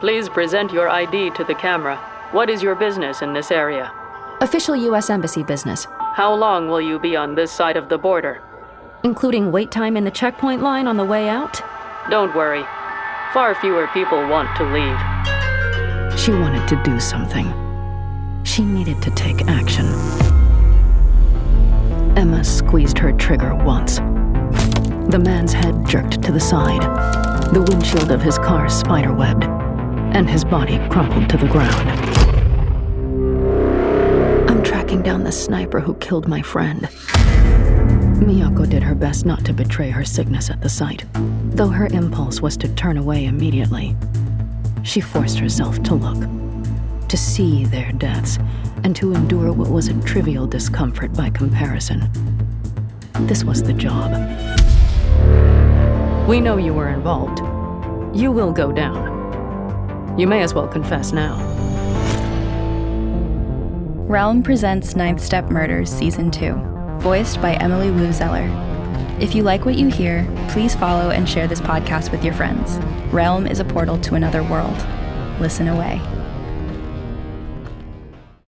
Please present your ID to the camera. What is your business in this area? Official U.S. Embassy business, How long will you be on this side of the border? including wait time in the checkpoint line on the way out. Don't worry. Far fewer people want to leave. She wanted to do something. She needed to take action. Emma squeezed her trigger once. The man's head jerked to the side. The windshield of his car spiderwebbed, and his body crumpled to the ground. I'm tracking down the sniper who killed my friend. Miyako did her best not to betray her sickness at the sight, though her impulse was to turn away immediately. She forced herself to look, to see their deaths, and to endure what was a trivial discomfort by comparison. This was the job. We know you were involved. You will go down. You may as well confess now. Realm presents Ninth Step Murders Season 2, voiced by Emily Wu Zeller. If you like what you hear, please follow and share this podcast with your friends. Realm is a portal to another world. Listen away.